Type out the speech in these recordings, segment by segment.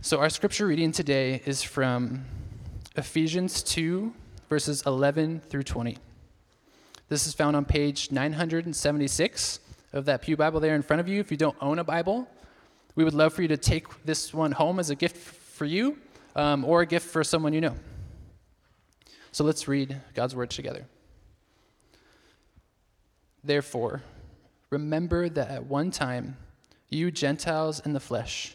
So, our scripture reading today is from Ephesians 2, verses 11 through 20. This is found on page 976 of that Pew Bible there in front of you. If you don't own a Bible, we would love for you to take this one home as a gift for you um, or a gift for someone you know. So, let's read God's word together. Therefore, remember that at one time, you Gentiles in the flesh,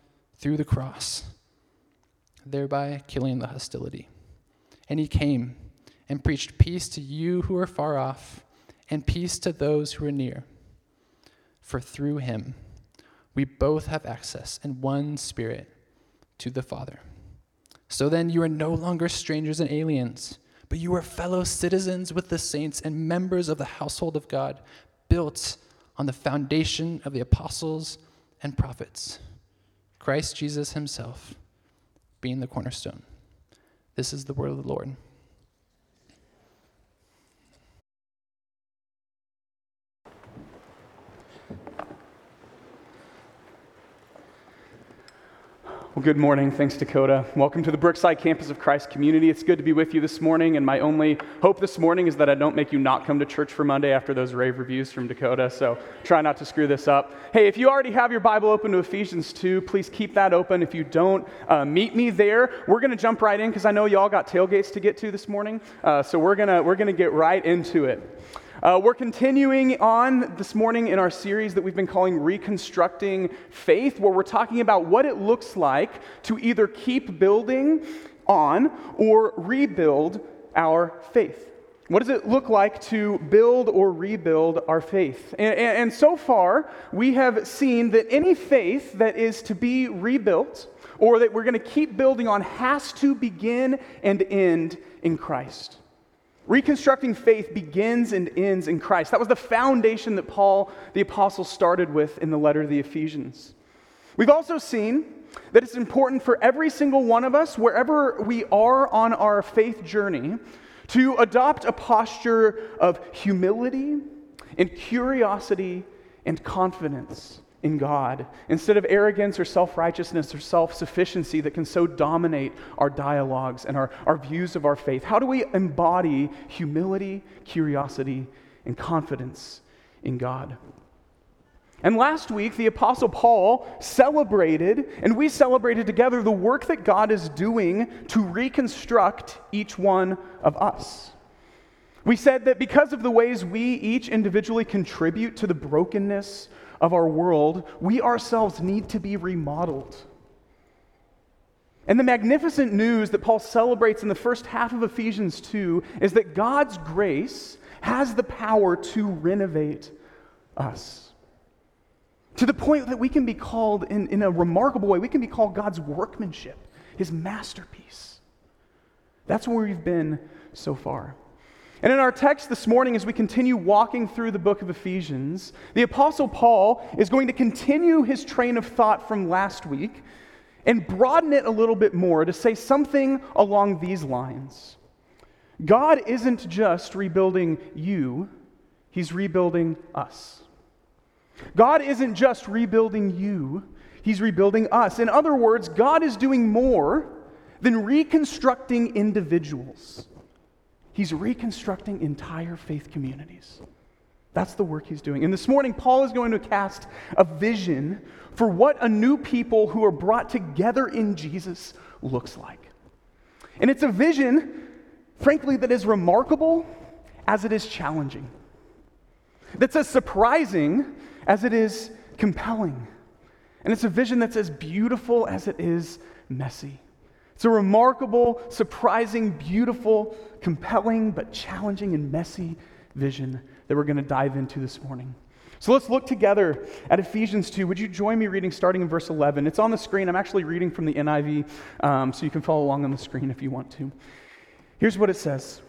through the cross, thereby killing the hostility. And he came and preached peace to you who are far off, and peace to those who are near. For through him we both have access in one spirit to the Father. So then you are no longer strangers and aliens, but you are fellow citizens with the saints and members of the household of God, built on the foundation of the apostles and prophets Christ Jesus himself being the cornerstone. This is the word of the Lord. Well, good morning. Thanks, Dakota. Welcome to the Brookside campus of Christ community. It's good to be with you this morning. And my only hope this morning is that I don't make you not come to church for Monday after those rave reviews from Dakota. So try not to screw this up. Hey, if you already have your Bible open to Ephesians 2, please keep that open. If you don't, uh, meet me there. We're going to jump right in because I know y'all got tailgates to get to this morning. Uh, so we're going we're going to get right into it. Uh, we're continuing on this morning in our series that we've been calling Reconstructing Faith, where we're talking about what it looks like to either keep building on or rebuild our faith. What does it look like to build or rebuild our faith? And, and, and so far, we have seen that any faith that is to be rebuilt or that we're going to keep building on has to begin and end in Christ. Reconstructing faith begins and ends in Christ. That was the foundation that Paul the Apostle started with in the letter to the Ephesians. We've also seen that it's important for every single one of us, wherever we are on our faith journey, to adopt a posture of humility and curiosity and confidence in God instead of arrogance or self righteousness or self sufficiency that can so dominate our dialogues and our, our views of our faith? How do we embody humility, curiosity, and confidence in God? And last week, the Apostle Paul celebrated, and we celebrated together, the work that God is doing to reconstruct each one of us. We said that because of the ways we each individually contribute to the brokenness of our world, we ourselves need to be remodeled. And the magnificent news that Paul celebrates in the first half of Ephesians 2 is that God's grace has the power to renovate us. To the point that we can be called, in, in a remarkable way, we can be called God's workmanship, his masterpiece. That's where we've been so far. And in our text this morning, as we continue walking through the book of Ephesians, the Apostle Paul is going to continue his train of thought from last week and broaden it a little bit more to say something along these lines God isn't just rebuilding you, He's rebuilding us. God isn't just rebuilding you, He's rebuilding us. In other words, God is doing more than reconstructing individuals. He's reconstructing entire faith communities. That's the work he's doing. And this morning, Paul is going to cast a vision for what a new people who are brought together in Jesus looks like. And it's a vision, frankly, that is remarkable as it is challenging, that's as surprising as it is compelling. And it's a vision that's as beautiful as it is messy. It's a remarkable, surprising, beautiful, compelling, but challenging and messy vision that we're going to dive into this morning. So let's look together at Ephesians 2. Would you join me reading starting in verse 11? It's on the screen. I'm actually reading from the NIV, um, so you can follow along on the screen if you want to. Here's what it says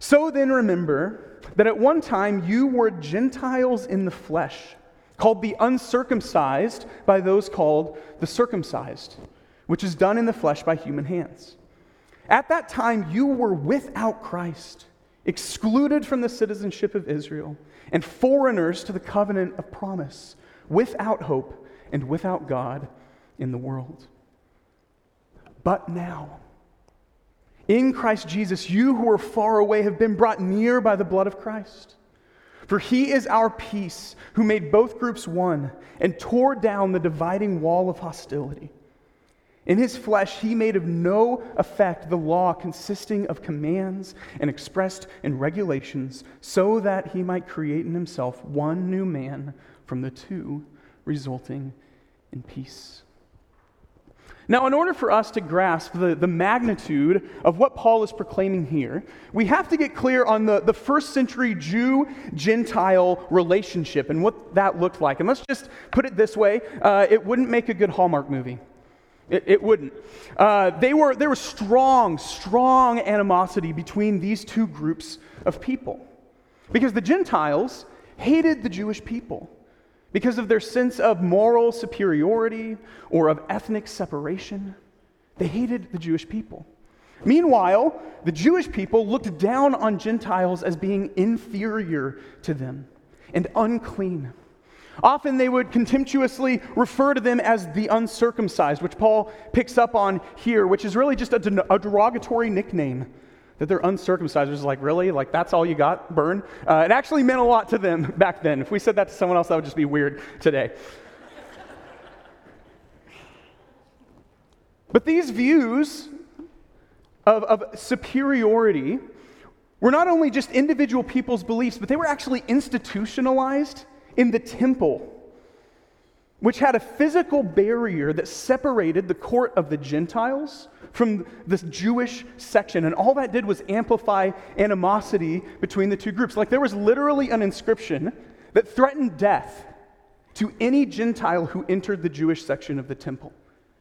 So then remember that at one time you were Gentiles in the flesh, called the uncircumcised by those called the circumcised, which is done in the flesh by human hands. At that time you were without Christ, excluded from the citizenship of Israel and foreigners to the covenant of promise, without hope and without God in the world. But now, in Christ Jesus, you who are far away have been brought near by the blood of Christ. For he is our peace, who made both groups one and tore down the dividing wall of hostility in his flesh, he made of no effect the law consisting of commands and expressed in regulations, so that he might create in himself one new man from the two, resulting in peace. Now, in order for us to grasp the, the magnitude of what Paul is proclaiming here, we have to get clear on the, the first century Jew Gentile relationship and what that looked like. And let's just put it this way uh, it wouldn't make a good Hallmark movie. It, it wouldn't. Uh, they were, there was strong, strong animosity between these two groups of people. Because the Gentiles hated the Jewish people because of their sense of moral superiority or of ethnic separation. They hated the Jewish people. Meanwhile, the Jewish people looked down on Gentiles as being inferior to them and unclean. Often they would contemptuously refer to them as the uncircumcised, which Paul picks up on here, which is really just a, a derogatory nickname. That they're uncircumcised. It's like, really? Like, that's all you got, burn? Uh, it actually meant a lot to them back then. If we said that to someone else, that would just be weird today. but these views of, of superiority were not only just individual people's beliefs, but they were actually institutionalized in the temple, which had a physical barrier that separated the court of the Gentiles from this Jewish section. And all that did was amplify animosity between the two groups. Like there was literally an inscription that threatened death to any Gentile who entered the Jewish section of the temple.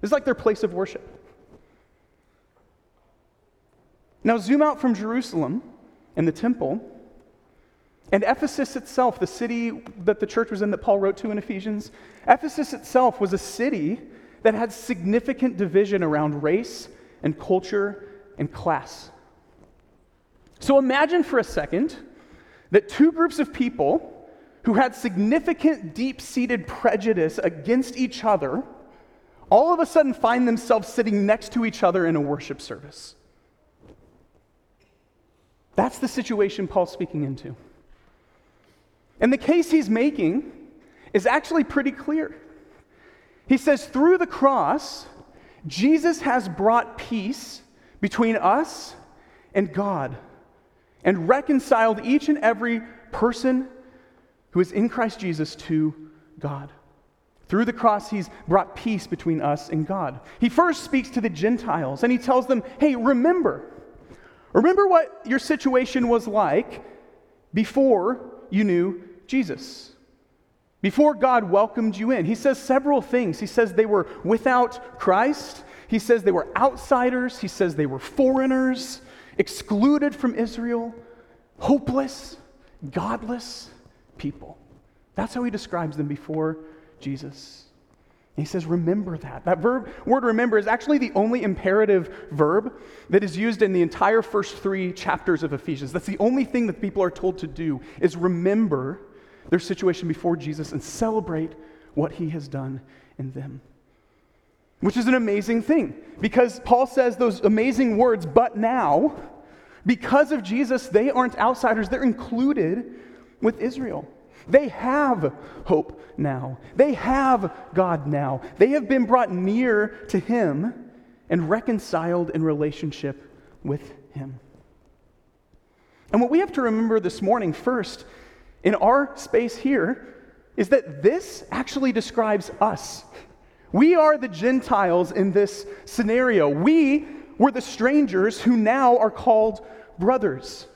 It's like their place of worship. Now, zoom out from Jerusalem and the temple and Ephesus itself, the city that the church was in that Paul wrote to in Ephesians, Ephesus itself was a city that had significant division around race and culture and class. So imagine for a second that two groups of people who had significant deep seated prejudice against each other all of a sudden find themselves sitting next to each other in a worship service. That's the situation Paul's speaking into. And the case he's making is actually pretty clear. He says, through the cross, Jesus has brought peace between us and God and reconciled each and every person who is in Christ Jesus to God. Through the cross, he's brought peace between us and God. He first speaks to the Gentiles and he tells them, hey, remember. Remember what your situation was like before you knew Jesus. Before God welcomed you in, he says several things. He says they were without Christ, he says they were outsiders, he says they were foreigners, excluded from Israel, hopeless, godless people. That's how he describes them before Jesus. He says, remember that. That verb, word remember is actually the only imperative verb that is used in the entire first three chapters of Ephesians. That's the only thing that people are told to do is remember their situation before Jesus and celebrate what he has done in them. Which is an amazing thing because Paul says those amazing words, but now, because of Jesus, they aren't outsiders, they're included with Israel. They have hope now. They have God now. They have been brought near to Him and reconciled in relationship with Him. And what we have to remember this morning, first, in our space here, is that this actually describes us. We are the Gentiles in this scenario. We were the strangers who now are called brothers.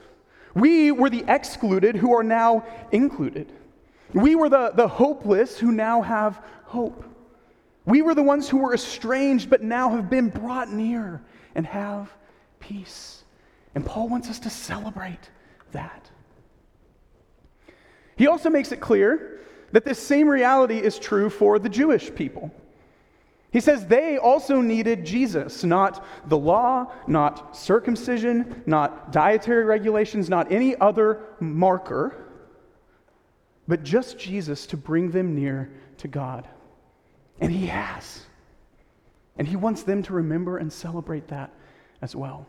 We were the excluded who are now included. We were the, the hopeless who now have hope. We were the ones who were estranged but now have been brought near and have peace. And Paul wants us to celebrate that. He also makes it clear that this same reality is true for the Jewish people. He says they also needed Jesus, not the law, not circumcision, not dietary regulations, not any other marker, but just Jesus to bring them near to God. And He has. And He wants them to remember and celebrate that as well.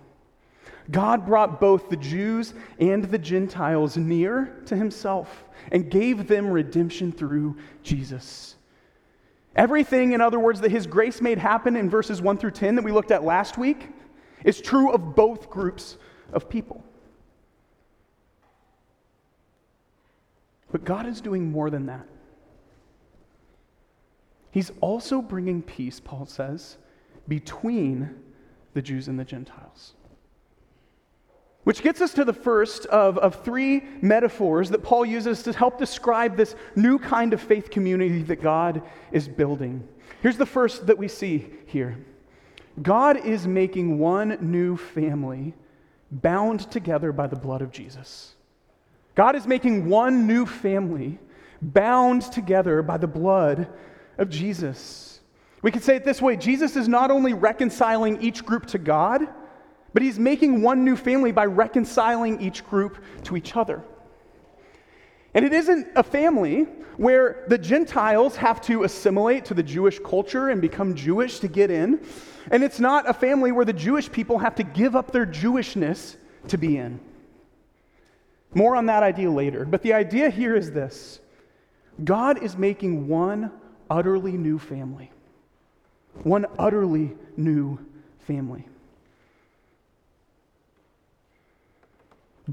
God brought both the Jews and the Gentiles near to Himself and gave them redemption through Jesus. Everything, in other words, that His grace made happen in verses 1 through 10 that we looked at last week is true of both groups of people. But God is doing more than that. He's also bringing peace, Paul says, between the Jews and the Gentiles. Which gets us to the first of, of three metaphors that Paul uses to help describe this new kind of faith community that God is building. Here's the first that we see here God is making one new family bound together by the blood of Jesus. God is making one new family bound together by the blood of Jesus. We could say it this way Jesus is not only reconciling each group to God but he's making one new family by reconciling each group to each other. And it isn't a family where the Gentiles have to assimilate to the Jewish culture and become Jewish to get in. And it's not a family where the Jewish people have to give up their Jewishness to be in. More on that idea later. But the idea here is this God is making one utterly new family. One utterly new family.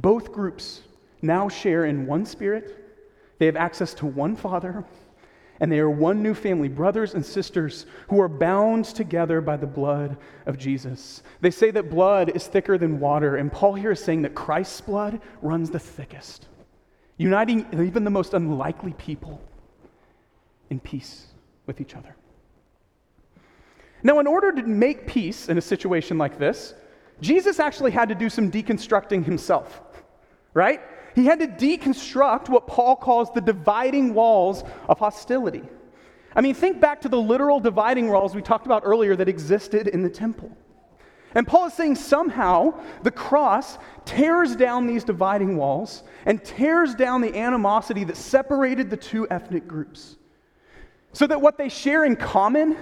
Both groups now share in one spirit, they have access to one Father, and they are one new family, brothers and sisters who are bound together by the blood of Jesus. They say that blood is thicker than water, and Paul here is saying that Christ's blood runs the thickest, uniting even the most unlikely people in peace with each other. Now, in order to make peace in a situation like this, Jesus actually had to do some deconstructing himself, right? He had to deconstruct what Paul calls the dividing walls of hostility. I mean, think back to the literal dividing walls we talked about earlier that existed in the temple. And Paul is saying somehow the cross tears down these dividing walls and tears down the animosity that separated the two ethnic groups. So that what they share in common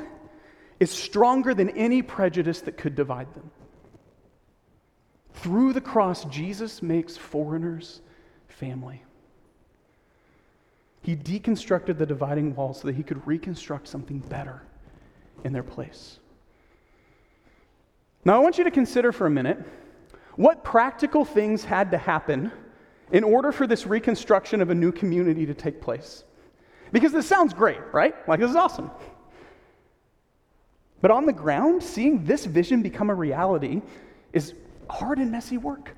is stronger than any prejudice that could divide them. Through the cross, Jesus makes foreigners family. He deconstructed the dividing wall so that he could reconstruct something better in their place. Now, I want you to consider for a minute what practical things had to happen in order for this reconstruction of a new community to take place. Because this sounds great, right? Like, this is awesome. But on the ground, seeing this vision become a reality is hard and messy work.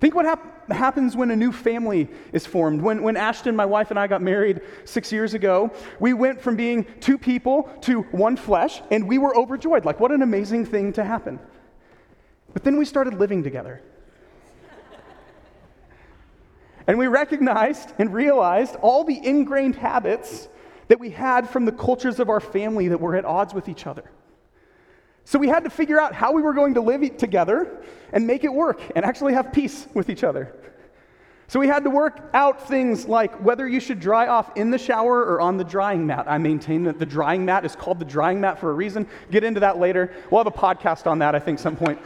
Think what hap- happens when a new family is formed. When, when Ashton, my wife, and I got married six years ago, we went from being two people to one flesh, and we were overjoyed. Like, what an amazing thing to happen. But then we started living together. and we recognized and realized all the ingrained habits that we had from the cultures of our family that were at odds with each other. So we had to figure out how we were going to live together and make it work and actually have peace with each other. So we had to work out things like whether you should dry off in the shower or on the drying mat. I maintain that the drying mat is called the drying mat for a reason. Get into that later. We'll have a podcast on that, I think, some point.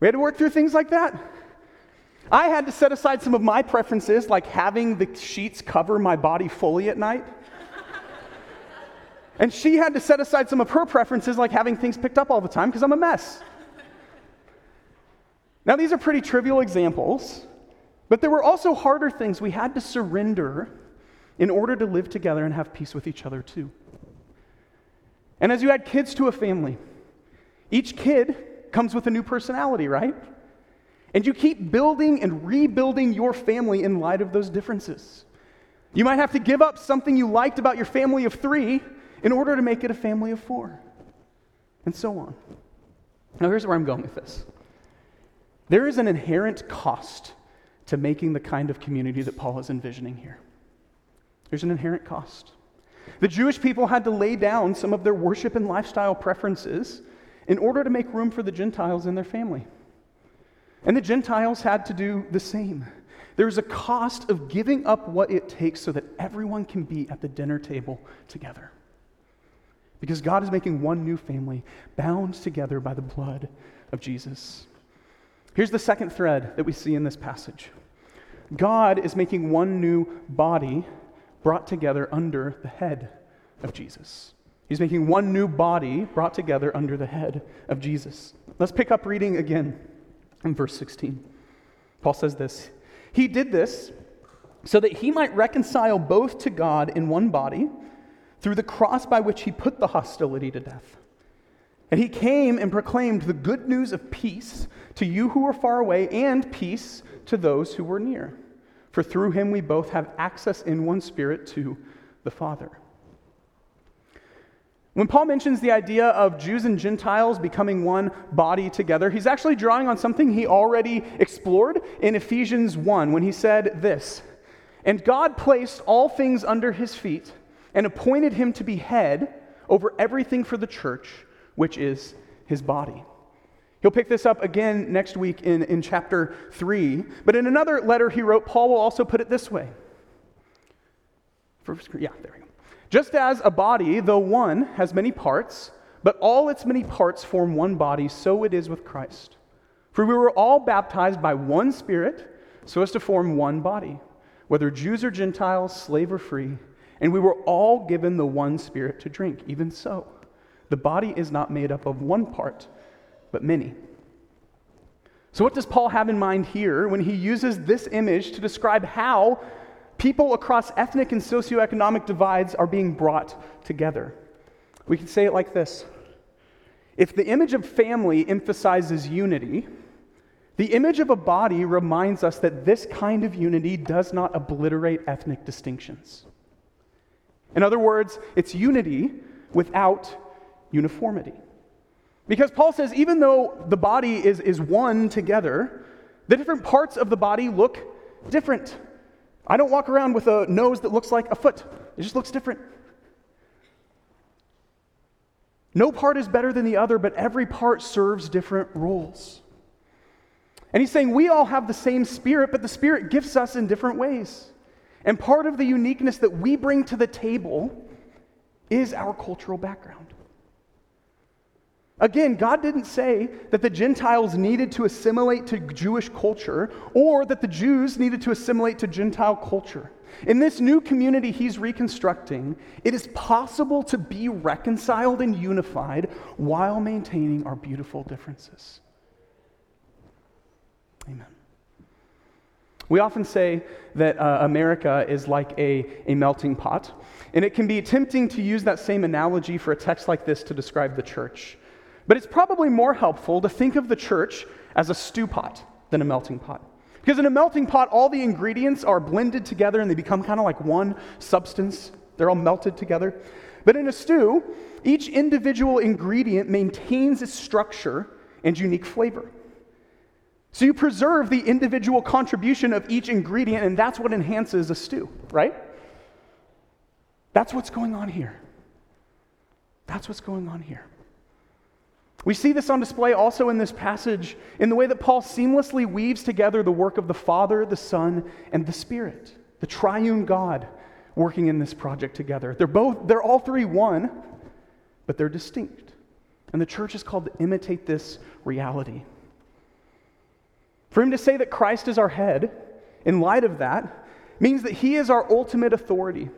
We had to work through things like that. I had to set aside some of my preferences, like having the sheets cover my body fully at night. And she had to set aside some of her preferences, like having things picked up all the time, because I'm a mess. now, these are pretty trivial examples, but there were also harder things we had to surrender in order to live together and have peace with each other, too. And as you add kids to a family, each kid comes with a new personality, right? And you keep building and rebuilding your family in light of those differences. You might have to give up something you liked about your family of three in order to make it a family of four, and so on. Now, here's where I'm going with this there is an inherent cost to making the kind of community that Paul is envisioning here. There's an inherent cost. The Jewish people had to lay down some of their worship and lifestyle preferences in order to make room for the Gentiles in their family. And the Gentiles had to do the same. There's a cost of giving up what it takes so that everyone can be at the dinner table together. Because God is making one new family bound together by the blood of Jesus. Here's the second thread that we see in this passage God is making one new body brought together under the head of Jesus. He's making one new body brought together under the head of Jesus. Let's pick up reading again in verse 16. Paul says this He did this so that he might reconcile both to God in one body through the cross by which he put the hostility to death. And he came and proclaimed the good news of peace to you who were far away and peace to those who were near. For through him we both have access in one spirit to the Father. When Paul mentions the idea of Jews and Gentiles becoming one body together, he's actually drawing on something he already explored in Ephesians 1 when he said this And God placed all things under his feet and appointed him to be head over everything for the church, which is his body. He'll pick this up again next week in, in chapter 3. But in another letter he wrote, Paul will also put it this way. First, yeah, there we go. Just as a body, though one, has many parts, but all its many parts form one body, so it is with Christ. For we were all baptized by one Spirit, so as to form one body, whether Jews or Gentiles, slave or free, and we were all given the one Spirit to drink. Even so, the body is not made up of one part, but many. So, what does Paul have in mind here when he uses this image to describe how people across ethnic and socioeconomic divides are being brought together. We can say it like this If the image of family emphasizes unity, the image of a body reminds us that this kind of unity does not obliterate ethnic distinctions. In other words, it's unity without uniformity. Because Paul says, even though the body is, is one together, the different parts of the body look different. I don't walk around with a nose that looks like a foot, it just looks different. No part is better than the other, but every part serves different roles. And he's saying we all have the same spirit, but the spirit gifts us in different ways. And part of the uniqueness that we bring to the table is our cultural background. Again, God didn't say that the Gentiles needed to assimilate to Jewish culture or that the Jews needed to assimilate to Gentile culture. In this new community he's reconstructing, it is possible to be reconciled and unified while maintaining our beautiful differences. Amen. We often say that uh, America is like a, a melting pot, and it can be tempting to use that same analogy for a text like this to describe the church. But it's probably more helpful to think of the church as a stew pot than a melting pot. Because in a melting pot, all the ingredients are blended together and they become kind of like one substance. They're all melted together. But in a stew, each individual ingredient maintains its structure and unique flavor. So you preserve the individual contribution of each ingredient, and that's what enhances a stew, right? That's what's going on here. That's what's going on here. We see this on display also in this passage in the way that Paul seamlessly weaves together the work of the Father, the Son, and the Spirit, the triune God working in this project together. They're both they're all three one, but they're distinct. And the church is called to imitate this reality. For him to say that Christ is our head, in light of that, means that he is our ultimate authority.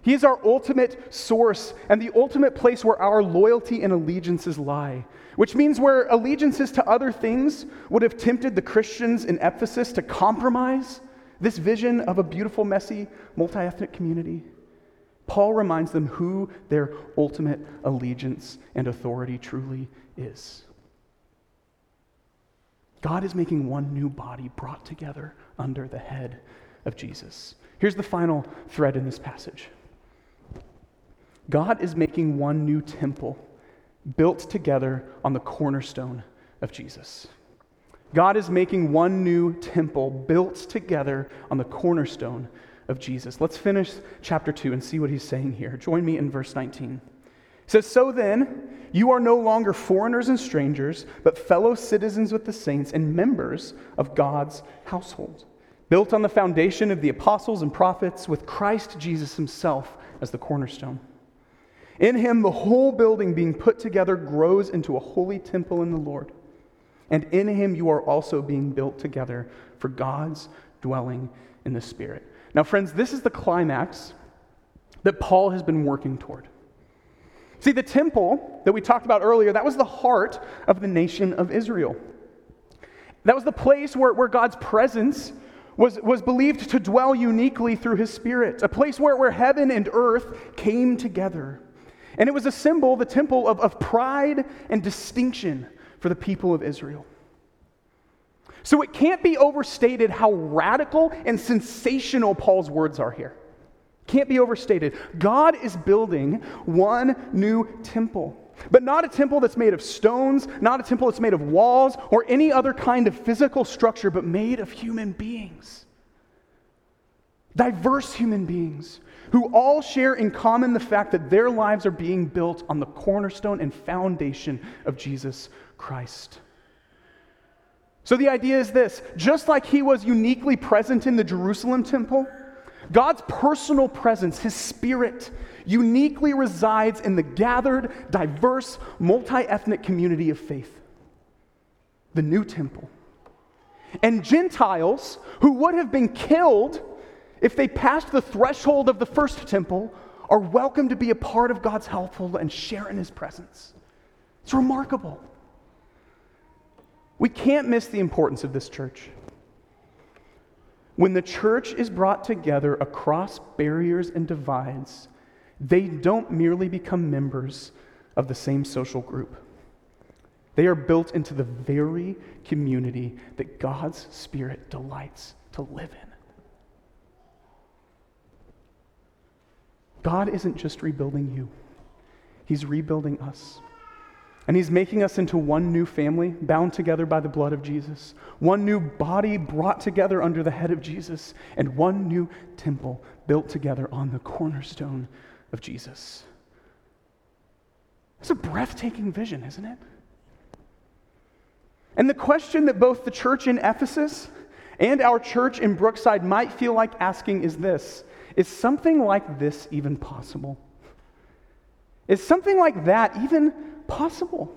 He is our ultimate source and the ultimate place where our loyalty and allegiances lie, which means where allegiances to other things would have tempted the Christians in Ephesus to compromise this vision of a beautiful, messy, multi ethnic community. Paul reminds them who their ultimate allegiance and authority truly is. God is making one new body brought together under the head of Jesus. Here's the final thread in this passage God is making one new temple built together on the cornerstone of Jesus. God is making one new temple built together on the cornerstone of Jesus. Let's finish chapter 2 and see what he's saying here. Join me in verse 19. Says, So then, you are no longer foreigners and strangers, but fellow citizens with the saints and members of God's household, built on the foundation of the apostles and prophets, with Christ Jesus himself as the cornerstone. In him, the whole building being put together grows into a holy temple in the Lord. And in him, you are also being built together for God's dwelling in the Spirit. Now, friends, this is the climax that Paul has been working toward. See, the temple that we talked about earlier, that was the heart of the nation of Israel. That was the place where, where God's presence was, was believed to dwell uniquely through his spirit, a place where, where heaven and earth came together. And it was a symbol, the temple, of, of pride and distinction for the people of Israel. So it can't be overstated how radical and sensational Paul's words are here. Can't be overstated. God is building one new temple, but not a temple that's made of stones, not a temple that's made of walls or any other kind of physical structure, but made of human beings. Diverse human beings who all share in common the fact that their lives are being built on the cornerstone and foundation of Jesus Christ. So the idea is this just like he was uniquely present in the Jerusalem temple, God's personal presence, his spirit, uniquely resides in the gathered, diverse, multi ethnic community of faith, the new temple. And Gentiles who would have been killed if they passed the threshold of the first temple, are welcome to be a part of God's household and share in his presence. It's remarkable. We can't miss the importance of this church. When the church is brought together across barriers and divides, they don't merely become members of the same social group. They are built into the very community that God's Spirit delights to live in. God isn't just rebuilding you, He's rebuilding us. And He's making us into one new family, bound together by the blood of Jesus, one new body brought together under the head of Jesus, and one new temple built together on the cornerstone of Jesus. It's a breathtaking vision, isn't it? And the question that both the church in Ephesus and our church in Brookside might feel like asking is this is something like this even possible? Is something like that even possible?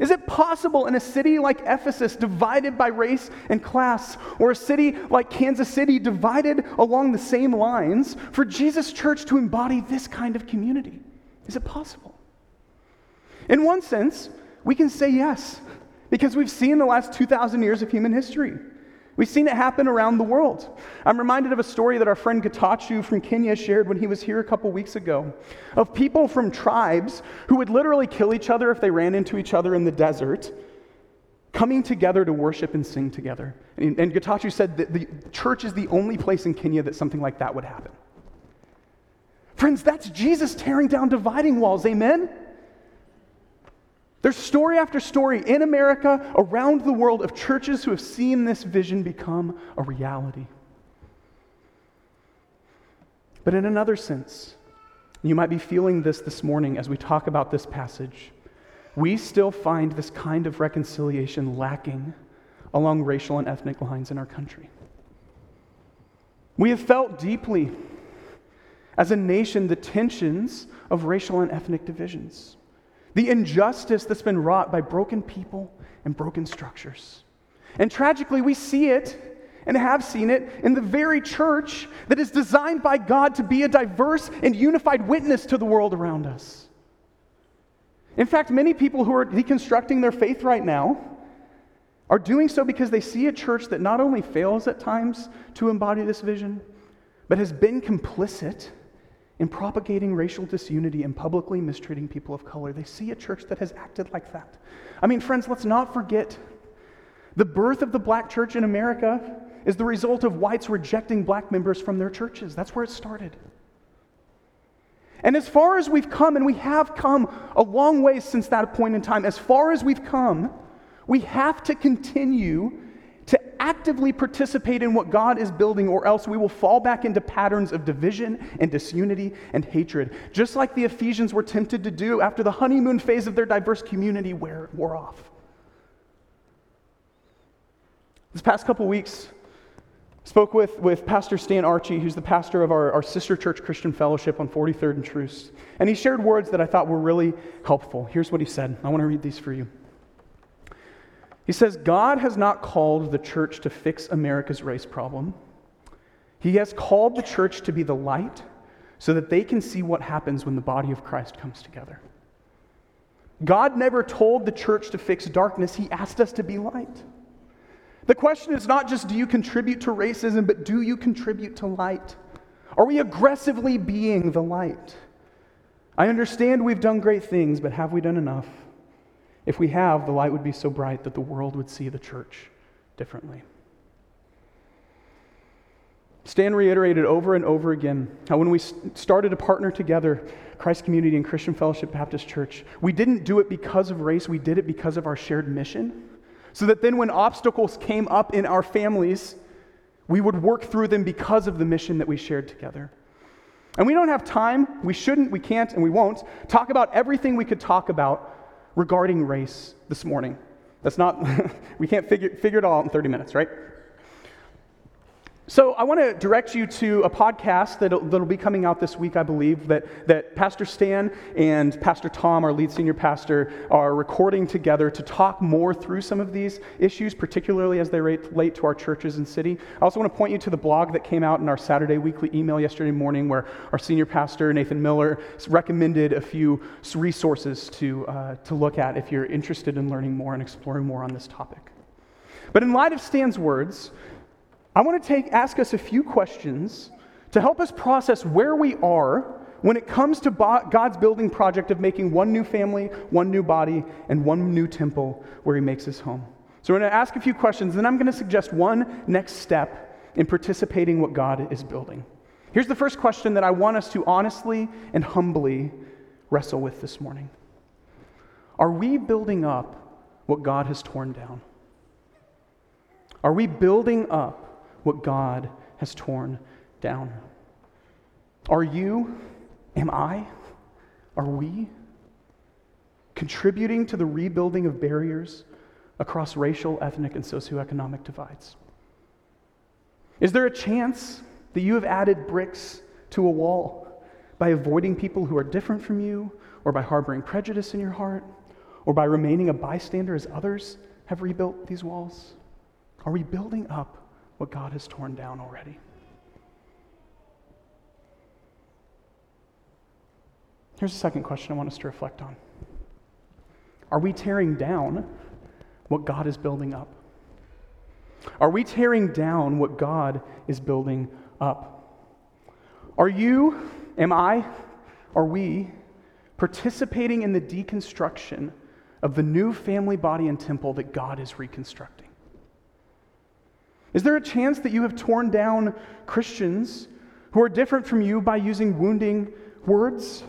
Is it possible in a city like Ephesus, divided by race and class, or a city like Kansas City, divided along the same lines, for Jesus Church to embody this kind of community? Is it possible? In one sense, we can say yes, because we've seen the last 2,000 years of human history. We've seen it happen around the world. I'm reminded of a story that our friend Gatachu from Kenya shared when he was here a couple weeks ago of people from tribes who would literally kill each other if they ran into each other in the desert, coming together to worship and sing together. And, and Gatachu said that the church is the only place in Kenya that something like that would happen. Friends, that's Jesus tearing down dividing walls, amen? There's story after story in America, around the world, of churches who have seen this vision become a reality. But in another sense, you might be feeling this this morning as we talk about this passage. We still find this kind of reconciliation lacking along racial and ethnic lines in our country. We have felt deeply as a nation the tensions of racial and ethnic divisions the injustice that's been wrought by broken people and broken structures. And tragically, we see it and have seen it in the very church that is designed by God to be a diverse and unified witness to the world around us. In fact, many people who are deconstructing their faith right now are doing so because they see a church that not only fails at times to embody this vision, but has been complicit in propagating racial disunity and publicly mistreating people of color. They see a church that has acted like that. I mean, friends, let's not forget the birth of the black church in America is the result of whites rejecting black members from their churches. That's where it started. And as far as we've come, and we have come a long way since that point in time, as far as we've come, we have to continue actively participate in what God is building, or else we will fall back into patterns of division and disunity and hatred, just like the Ephesians were tempted to do after the honeymoon phase of their diverse community wore off. This past couple weeks, spoke with, with Pastor Stan Archie, who's the pastor of our, our sister church Christian Fellowship on 43rd and truce And he shared words that I thought were really helpful. Here's what he said. I want to read these for you. He says, God has not called the church to fix America's race problem. He has called the church to be the light so that they can see what happens when the body of Christ comes together. God never told the church to fix darkness, He asked us to be light. The question is not just do you contribute to racism, but do you contribute to light? Are we aggressively being the light? I understand we've done great things, but have we done enough? If we have, the light would be so bright that the world would see the church differently. Stan reiterated over and over again how when we started to partner together, Christ Community and Christian Fellowship Baptist Church, we didn't do it because of race, we did it because of our shared mission so that then when obstacles came up in our families, we would work through them because of the mission that we shared together. And we don't have time, we shouldn't, we can't, and we won't talk about everything we could talk about regarding race this morning. That's not, we can't figure, figure it all out in 30 minutes, right? So, I want to direct you to a podcast that'll, that'll, be coming out this week, I believe, that, that Pastor Stan and Pastor Tom, our lead senior pastor, are recording together to talk more through some of these issues, particularly as they relate to our churches and city. I also want to point you to the blog that came out in our Saturday weekly email yesterday morning, where our senior pastor, Nathan Miller, recommended a few resources to, uh, to look at if you're interested in learning more and exploring more on this topic. But in light of Stan's words, I want to take, ask us a few questions to help us process where we are when it comes to God's building project of making one new family, one new body, and one new temple where He makes His home. So we're going to ask a few questions, then I'm going to suggest one next step in participating what God is building. Here's the first question that I want us to honestly and humbly wrestle with this morning Are we building up what God has torn down? Are we building up what God has torn down. Are you, am I, are we contributing to the rebuilding of barriers across racial, ethnic, and socioeconomic divides? Is there a chance that you have added bricks to a wall by avoiding people who are different from you, or by harboring prejudice in your heart, or by remaining a bystander as others have rebuilt these walls? Are we building up what God has torn down already. Here's the second question I want us to reflect on Are we tearing down what God is building up? Are we tearing down what God is building up? Are you, am I, are we participating in the deconstruction of the new family, body, and temple that God is reconstructing? Is there a chance that you have torn down Christians who are different from you by using wounding words,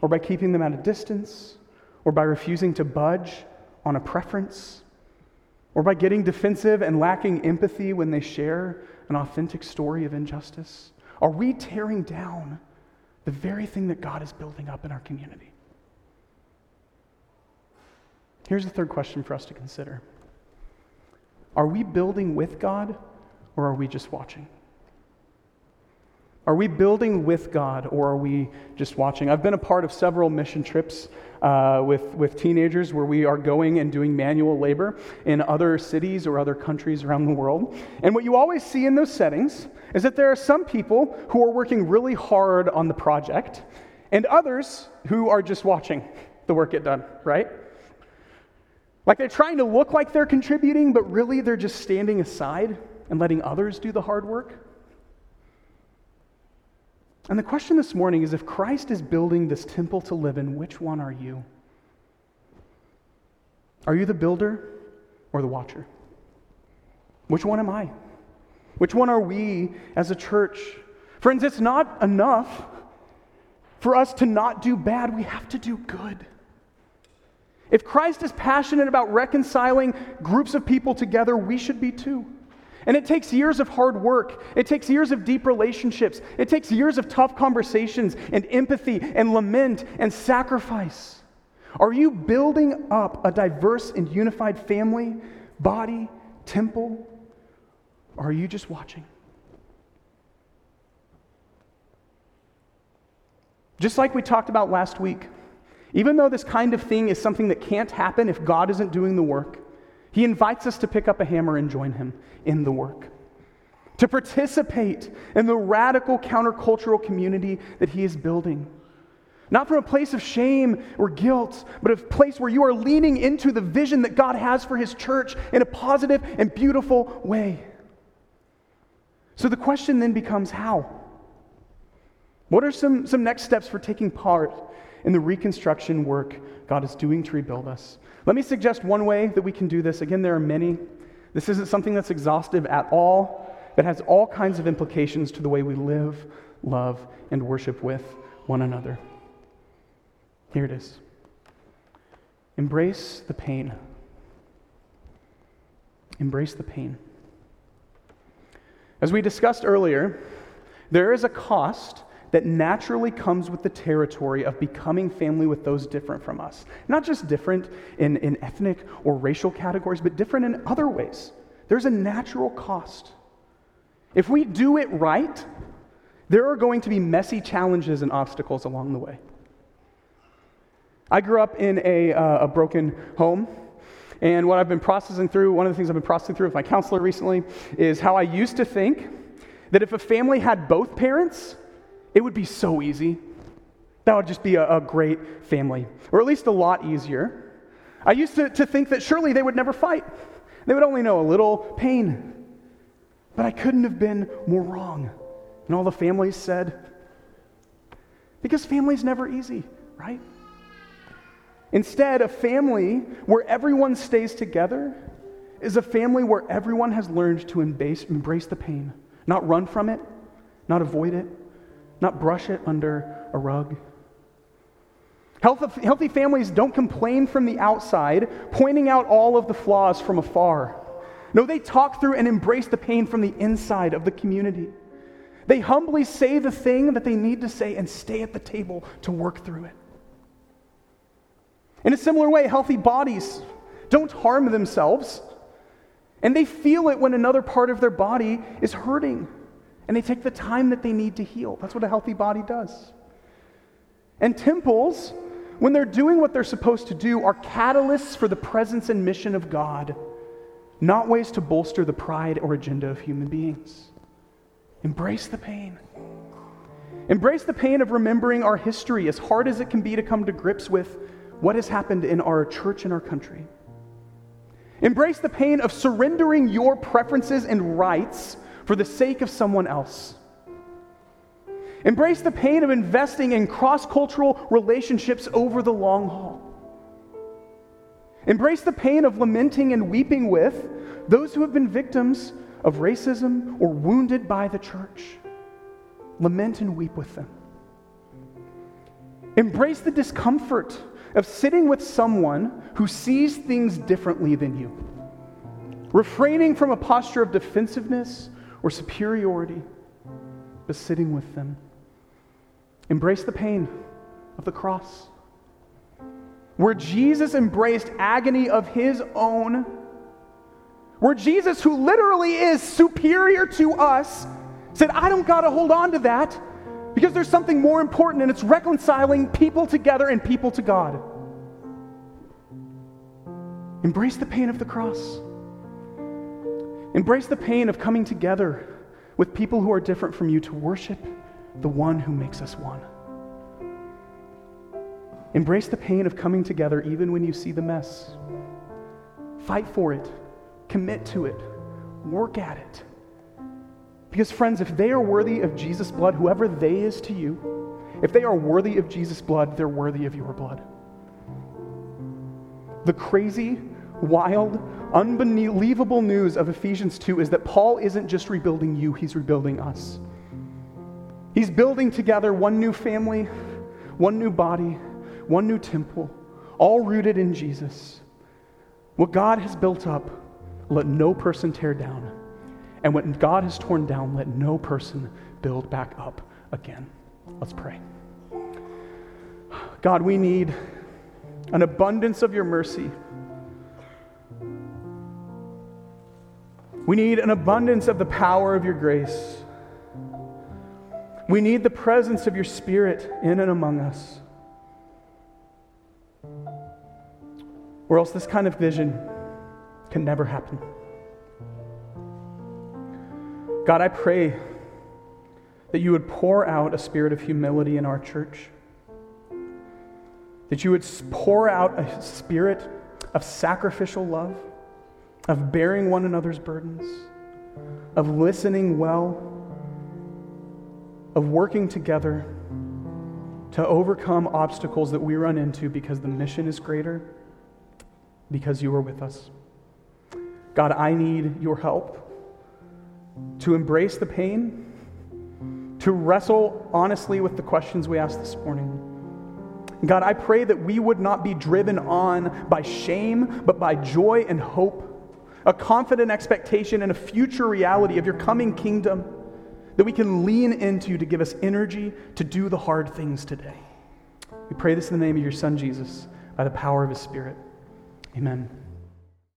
or by keeping them at a distance, or by refusing to budge on a preference, or by getting defensive and lacking empathy when they share an authentic story of injustice? Are we tearing down the very thing that God is building up in our community? Here's the third question for us to consider. Are we building with God or are we just watching? Are we building with God or are we just watching? I've been a part of several mission trips uh, with, with teenagers where we are going and doing manual labor in other cities or other countries around the world. And what you always see in those settings is that there are some people who are working really hard on the project and others who are just watching the work get done, right? Like they're trying to look like they're contributing, but really they're just standing aside and letting others do the hard work. And the question this morning is if Christ is building this temple to live in, which one are you? Are you the builder or the watcher? Which one am I? Which one are we as a church? Friends, it's not enough for us to not do bad, we have to do good. If Christ is passionate about reconciling groups of people together, we should be too. And it takes years of hard work. It takes years of deep relationships. It takes years of tough conversations and empathy and lament and sacrifice. Are you building up a diverse and unified family, body, temple? Or are you just watching? Just like we talked about last week, even though this kind of thing is something that can't happen if God isn't doing the work, he invites us to pick up a hammer and join him in the work, to participate in the radical countercultural community that he is building. Not from a place of shame or guilt, but a place where you are leaning into the vision that God has for his church in a positive and beautiful way. So the question then becomes how? What are some, some next steps for taking part in the reconstruction work God is doing to rebuild us? Let me suggest one way that we can do this. Again, there are many. This isn't something that's exhaustive at all, but has all kinds of implications to the way we live, love, and worship with one another. Here it is Embrace the pain. Embrace the pain. As we discussed earlier, there is a cost that naturally comes with the territory of becoming family with those different from us. Not just different in, in ethnic or racial categories, but different in other ways. There's a natural cost. If we do it right, there are going to be messy challenges and obstacles along the way. I grew up in a, uh, a broken home. And what I've been processing through, one of the things I've been processing through with my counselor recently, is how I used to think that if a family had both parents, it would be so easy. That would just be a, a great family, or at least a lot easier. I used to, to think that surely they would never fight, they would only know a little pain. But I couldn't have been more wrong. And all the families said, because family's never easy, right? Instead, a family where everyone stays together is a family where everyone has learned to embrace, embrace the pain, not run from it, not avoid it, not brush it under a rug. Healthy families don't complain from the outside, pointing out all of the flaws from afar. No, they talk through and embrace the pain from the inside of the community. They humbly say the thing that they need to say and stay at the table to work through it. In a similar way, healthy bodies don't harm themselves, and they feel it when another part of their body is hurting and they take the time that they need to heal. That's what a healthy body does. And temples, when they're doing what they're supposed to do, are catalysts for the presence and mission of God, not ways to bolster the pride or agenda of human beings. Embrace the pain. Embrace the pain of remembering our history, as hard as it can be to come to grips with what has happened in our church and our country. Embrace the pain of surrendering your preferences and rights for the sake of someone else. Embrace the pain of investing in cross cultural relationships over the long haul. Embrace the pain of lamenting and weeping with those who have been victims of racism or wounded by the church. Lament and weep with them. Embrace the discomfort of sitting with someone who sees things differently than you, refraining from a posture of defensiveness or superiority, but sitting with them. Embrace the pain of the cross. Where Jesus embraced agony of his own, where Jesus, who literally is superior to us, Said, I don't got to hold on to that because there's something more important, and it's reconciling people together and people to God. Embrace the pain of the cross. Embrace the pain of coming together with people who are different from you to worship the one who makes us one. Embrace the pain of coming together even when you see the mess. Fight for it, commit to it, work at it. Because, friends, if they are worthy of Jesus' blood, whoever they is to you, if they are worthy of Jesus' blood, they're worthy of your blood. The crazy, wild, unbelievable news of Ephesians 2 is that Paul isn't just rebuilding you, he's rebuilding us. He's building together one new family, one new body, one new temple, all rooted in Jesus. What God has built up, let no person tear down. And what God has torn down, let no person build back up again. Let's pray. God, we need an abundance of your mercy. We need an abundance of the power of your grace. We need the presence of your Spirit in and among us. Or else this kind of vision can never happen. God, I pray that you would pour out a spirit of humility in our church, that you would pour out a spirit of sacrificial love of bearing one another's burdens, of listening well, of working together to overcome obstacles that we run into because the mission is greater, because you are with us. God, I need your help to embrace the pain, to wrestle honestly with the questions we asked this morning. God, I pray that we would not be driven on by shame, but by joy and hope a confident expectation and a future reality of your coming kingdom that we can lean into to give us energy to do the hard things today. We pray this in the name of your Son, Jesus, by the power of his Spirit. Amen.